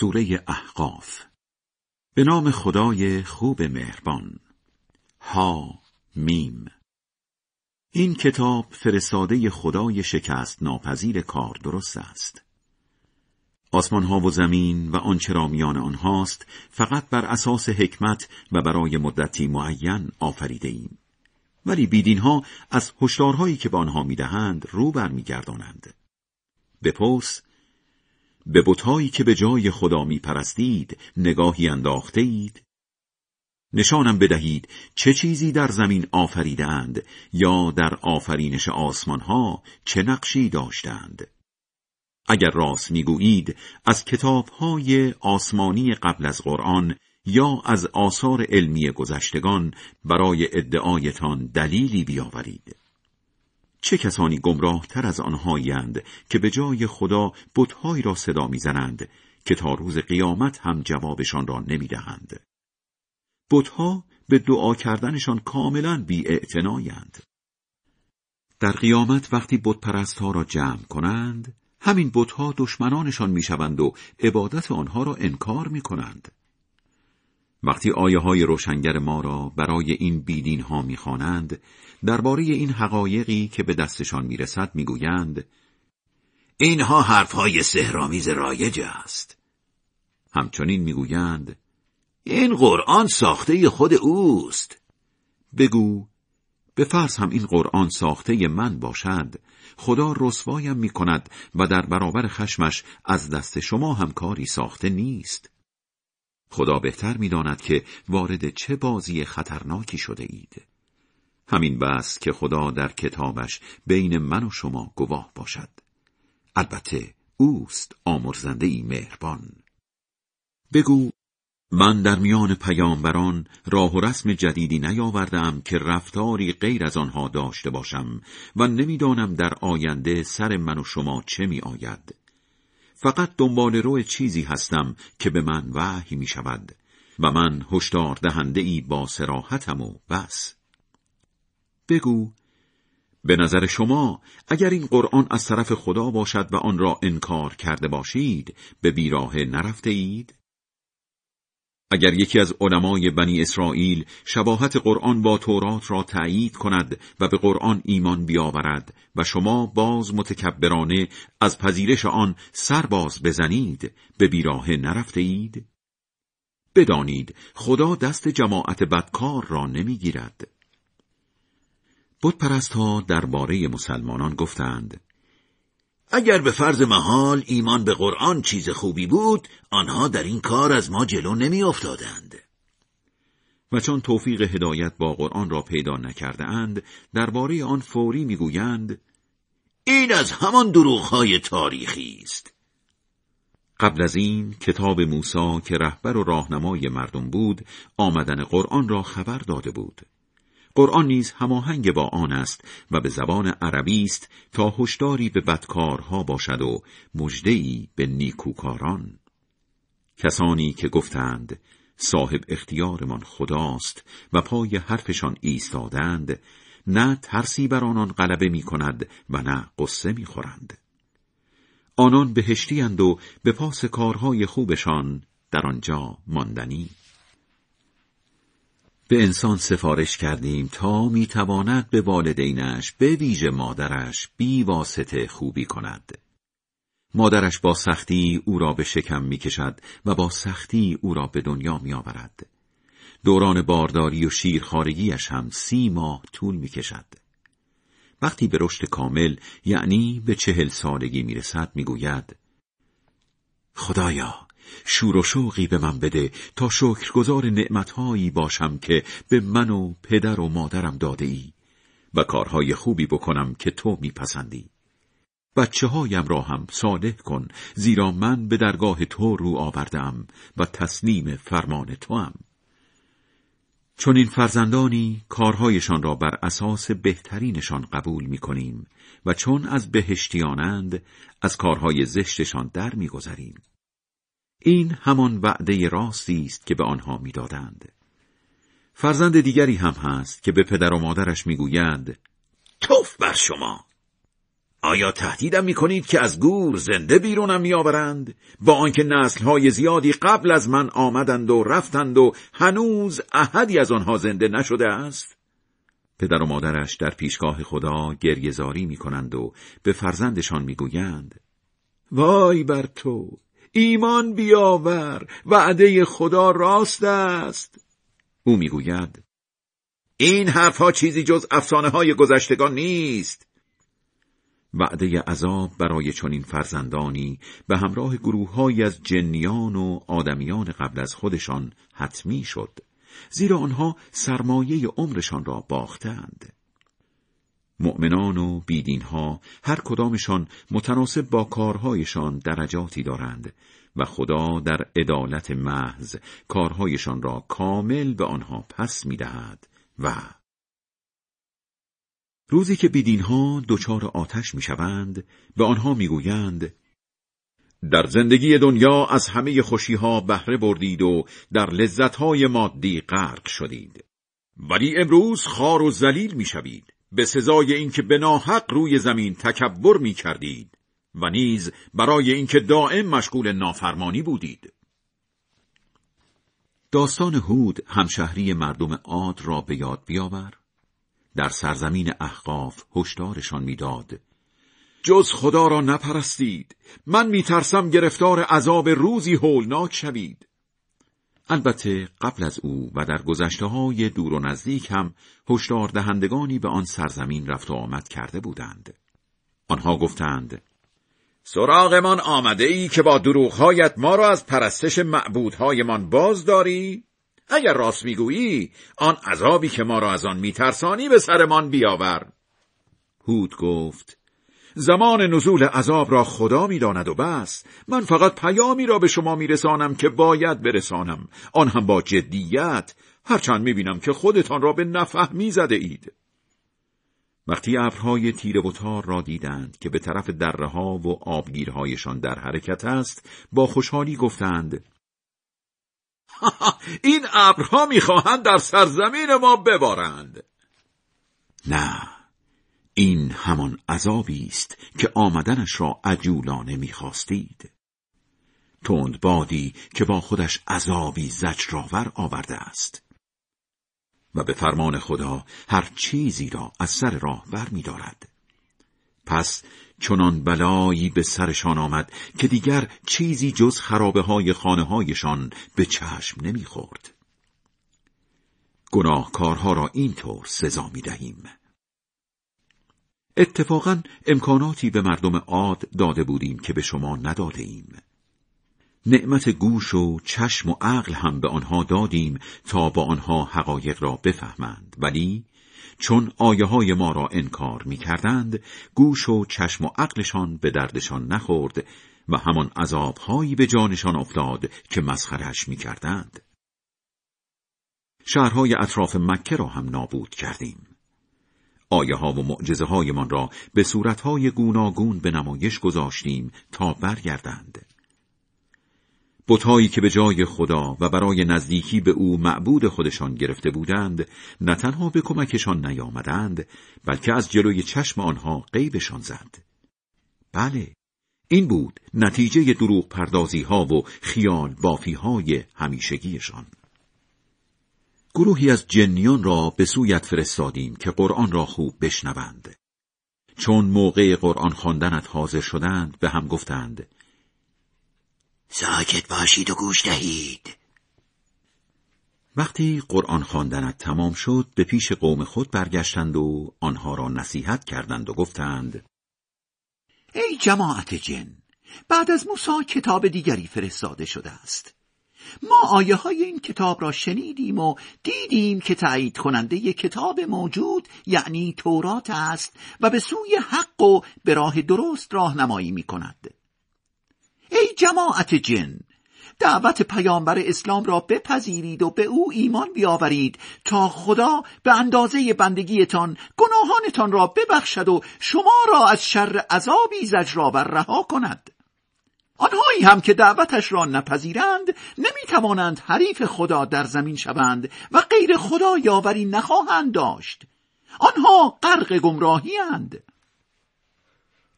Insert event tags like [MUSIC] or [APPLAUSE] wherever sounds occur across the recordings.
سوره احقاف. به نام خدای خوب مهربان. ها میم. این کتاب فرستاده خدای شکست ناپذیر کار درست است. آسمان ها و زمین و آنچه را میان آنهاست فقط بر اساس حکمت و برای مدتی معین آفریده ایم. ولی بیدین ها از هشدارهایی که به آنها می‌دهند رو برمیگردانند. بپرس به بتهایی که به جای خدا می پرستید نگاهی انداخته اید؟ نشانم بدهید چه چیزی در زمین آفریدند یا در آفرینش آسمان ها چه نقشی داشتند اگر راست می‌گویید از های آسمانی قبل از قرآن یا از آثار علمی گذشتگان برای ادعایتان دلیلی بیاورید چه کسانی گمراه تر از آنهایند که به جای خدا بتهایی را صدا می‌زنند که تا روز قیامت هم جوابشان را نمی‌دهند. بتها به دعا کردنشان کاملا بی در قیامت وقتی بت ها را جمع کنند، همین بتها دشمنانشان می‌شوند و عبادت آنها را انکار می کنند. وقتی آیه های روشنگر ما را برای این بیدین ها می‌خوانند درباره این حقایقی که به دستشان می‌رسد می‌گویند اینها حرفهای سهرامیز رایج است. همچنین می‌گویند این قرآن ساخته خود اوست. بگو به فرض هم این قرآن ساخته من باشد خدا رسوایم می کند و در برابر خشمش از دست شما هم کاری ساخته نیست. خدا بهتر می‌داند که وارد چه بازی خطرناکی شده اید. همین بس که خدا در کتابش بین من و شما گواه باشد. البته اوست آمرزنده ای مهربان. بگو من در میان پیامبران راه و رسم جدیدی نیاوردم که رفتاری غیر از آنها داشته باشم و نمی‌دانم در آینده سر من و شما چه می آید. فقط دنبال رو چیزی هستم که به من وحی می شود و من هشدار دهنده ای با سراحتم و بس بگو به نظر شما اگر این قرآن از طرف خدا باشد و آن را انکار کرده باشید به بیراه نرفته اید؟ اگر یکی از علمای بنی اسرائیل شباهت قرآن با تورات را تأیید کند و به قرآن ایمان بیاورد و شما باز متکبرانه از پذیرش آن سر باز بزنید به بیراه نرفته اید؟ بدانید خدا دست جماعت بدکار را نمی‌گیرد. بود پرست ها درباره مسلمانان گفتند اگر به فرض محال ایمان به قرآن چیز خوبی بود آنها در این کار از ما جلو نمی افتادند. و چون توفیق هدایت با قرآن را پیدا نکرده اند درباره آن فوری می‌گویند این از همان دروغهای تاریخی است قبل از این کتاب موسی که رهبر و راهنمای مردم بود آمدن قرآن را خبر داده بود قرآن نیز هماهنگ با آن است و به زبان عربی است تا هشداری به بدکارها باشد و مژدهای به نیکوکاران کسانی که گفتند صاحب اختیارمان خداست و پای حرفشان ایستادند نه ترسی بر آنان غلبه می کند و نه قصه می خورند. آنان بهشتی و به پاس کارهای خوبشان در آنجا ماندنی به انسان سفارش کردیم تا می‌تواند به والدینش به ویژه مادرش بی واسطه خوبی کند. مادرش با سختی او را به شکم می‌کشد و با سختی او را به دنیا میآورد. دوران بارداری و شیرخارگیش هم سی ماه طول می‌کشد. وقتی به رشد کامل یعنی به چهل سالگی می‌رسد می‌گوید خدایا شور و شوقی به من بده تا شکرگزار نعمتهایی باشم که به من و پدر و مادرم داده ای و کارهای خوبی بکنم که تو میپسندی. بچه هایم را هم صالح کن زیرا من به درگاه تو رو آوردم و تسلیم فرمان تو هم. چون این فرزندانی کارهایشان را بر اساس بهترینشان قبول می کنیم و چون از بهشتیانند از کارهای زشتشان در میگذریم. این همان وعده راستی است که به آنها می‌دادند. فرزند دیگری هم هست که به پدر و مادرش می‌گویند توف بر شما آیا تهدیدم می کنید که از گور زنده بیرونم می آورند؟ با آنکه نسلهای زیادی قبل از من آمدند و رفتند و هنوز احدی از آنها زنده نشده است؟ پدر و مادرش در پیشگاه خدا گریهزاری می کنند و به فرزندشان می گویند وای بر تو ایمان بیاور وعده خدا راست است. او می‌گوید این حرفها چیزی جز افسانه های گذشتگان نیست. وعده عذاب برای چنین فرزندانی به همراه گروههایی از جنیان و آدمیان قبل از خودشان حتمی شد زیرا آنها سرمایه عمرشان را باختند. مؤمنان و بیدینها هر کدامشان متناسب با کارهایشان درجاتی دارند و خدا در عدالت محض کارهایشان را کامل به آنها پس می‌دهد و روزی که بیدینها دچار آتش می‌شوند به آنها می‌گویند در زندگی دنیا از همه خوشیها بهره بردید و در لذتهای مادی غرق شدید. ولی امروز خار و ذلیل می‌شوید. به سزای اینکه به ناحق روی زمین تکبر می کردید و نیز برای اینکه دائم مشغول نافرمانی بودید. داستان هود همشهری مردم عاد را به یاد بیاور. در سرزمین احقاف هشدارشان می‌داد. جز خدا را نپرستید. من میترسم گرفتار عذاب روزی هولناک شوید. البته قبل از او و در گذشته های دور و نزدیک هم هشدار دهندگانی به آن سرزمین رفت و آمد کرده بودند. آنها گفتند سراغمان آمده ای که با دروغهایت ما را از پرستش معبودهایمان باز داری؟ اگر راست می‌گویی آن عذابی که ما را از آن میترسانی به سرمان بیاور. هود گفت زمان نزول عذاب را خدا می‌داند و بس. من فقط پیامی را به شما میرسانم که باید برسانم. آن هم با جدیت. هرچند می‌بینم که خودتان را به نفهمی زده اید. وقتی ابرهای تیره و تار را دیدند که به طرف دره ها و آبگیرهایشان در حرکت است با خوشحالی گفتند [LAUGHS] این ابرها می‌خواهند در سرزمین ما ببارند. نه. این همان عذابی است که آمدنش را عجولانه می‌خواستید تند بادی که با خودش عذابی زجرآور آورده است و به فرمان خدا هر چیزی را از سر راه بر می دارد. پس چنان بلایی به سرشان آمد که دیگر چیزی جز خرابه های خانه هایشان به چشم نمی خورد. گناهکارها را اینطور سزا می دهیم. اتفاقا امکاناتی به مردم عاد داده بودیم که به شما نداده ایم. نعمت گوش و چشم و عقل هم به آنها دادیم تا با آنها حقایق را بفهمند ولی چون آیه های ما را انکار می کردند گوش و چشم و عقلشان به دردشان نخورد و همان عذابهایی به جانشان افتاد که مسخرش می کردند. شهرهای اطراف مکه را هم نابود کردیم. آیه ها و معجزه هایمان را به صورتهای گوناگون به نمایش گذاشتیم تا برگردند. بتهایی که به جای خدا و برای نزدیکی به او معبود خودشان گرفته بودند نه تنها به کمکشان نیامدند بلکه از جلوی چشم آنها قیبشان زد بله این بود نتیجه دروغ پردازی ها و خیال بافی های همیشگیشان گروهی از جنیان را به سویت فرستادیم که قرآن را خوب بشنوند. چون موقع قرآن خواندنت حاضر شدند به هم گفتند ساکت باشید و گوش دهید. وقتی قرآن خواندنت تمام شد به پیش قوم خود برگشتند و آنها را نصیحت کردند و گفتند ای جماعت جن بعد از موسی کتاب دیگری فرستاده شده است. ما آیه های این کتاب را شنیدیم و دیدیم که تایید کننده کتاب موجود یعنی تورات است و به سوی حق و به راه درست راهنمایی می کند ای جماعت جن دعوت پیامبر اسلام را بپذیرید و به او ایمان بیاورید تا خدا به اندازه بندگیتان گناهانتان را ببخشد و شما را از شر عذابی زجرآور رها کند. آنهایی هم که دعوتش را نپذیرند نمی‌توانند حریف خدا در زمین شوند و غیر خدا یاوری نخواهند داشت آنها غرق گمراهی اند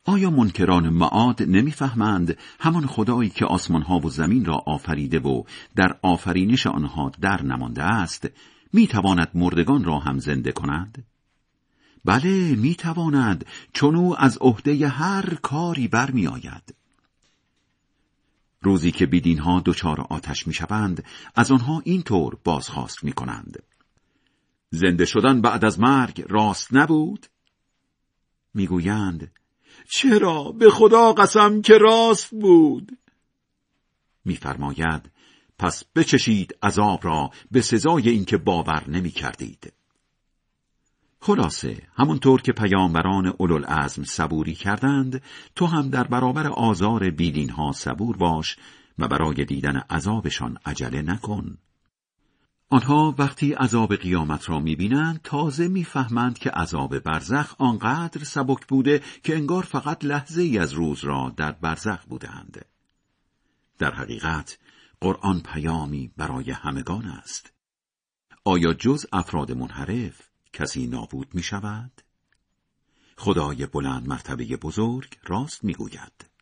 آیا منکران معاد نمی‌فهمند همان خدایی که آسمانها و زمین را آفریده و در آفرینش آنها در نمانده است می‌تواند مردگان را هم زنده کند؟ بله می‌تواند چون او از عهده هر کاری برمیآید. روزی که بیدینها دچار آتش می‌شوند از آنها اینطور بازخواست می‌کنند. زنده شدن بعد از مرگ راست نبود؟ می‌گویند چرا به خدا قسم که راست بود؟ میفرماید پس بچشید عذاب را به سزای اینکه باور نمی کردید. خلاصه همونطور که پیامبران اولوالعزم صبوری کردند تو هم در برابر آزار بیدین ها صبور باش و برای دیدن عذابشان عجله نکن آنها وقتی عذاب قیامت را می‌بینند تازه می‌فهمند که عذاب برزخ آنقدر سبک بوده که انگار فقط لحظه ای از روز را در برزخ بودند. در حقیقت قرآن پیامی برای همگان است. آیا جز افراد منحرف کسی نابود می شود؟ خدای بلند مرتبه بزرگ راست می گوید.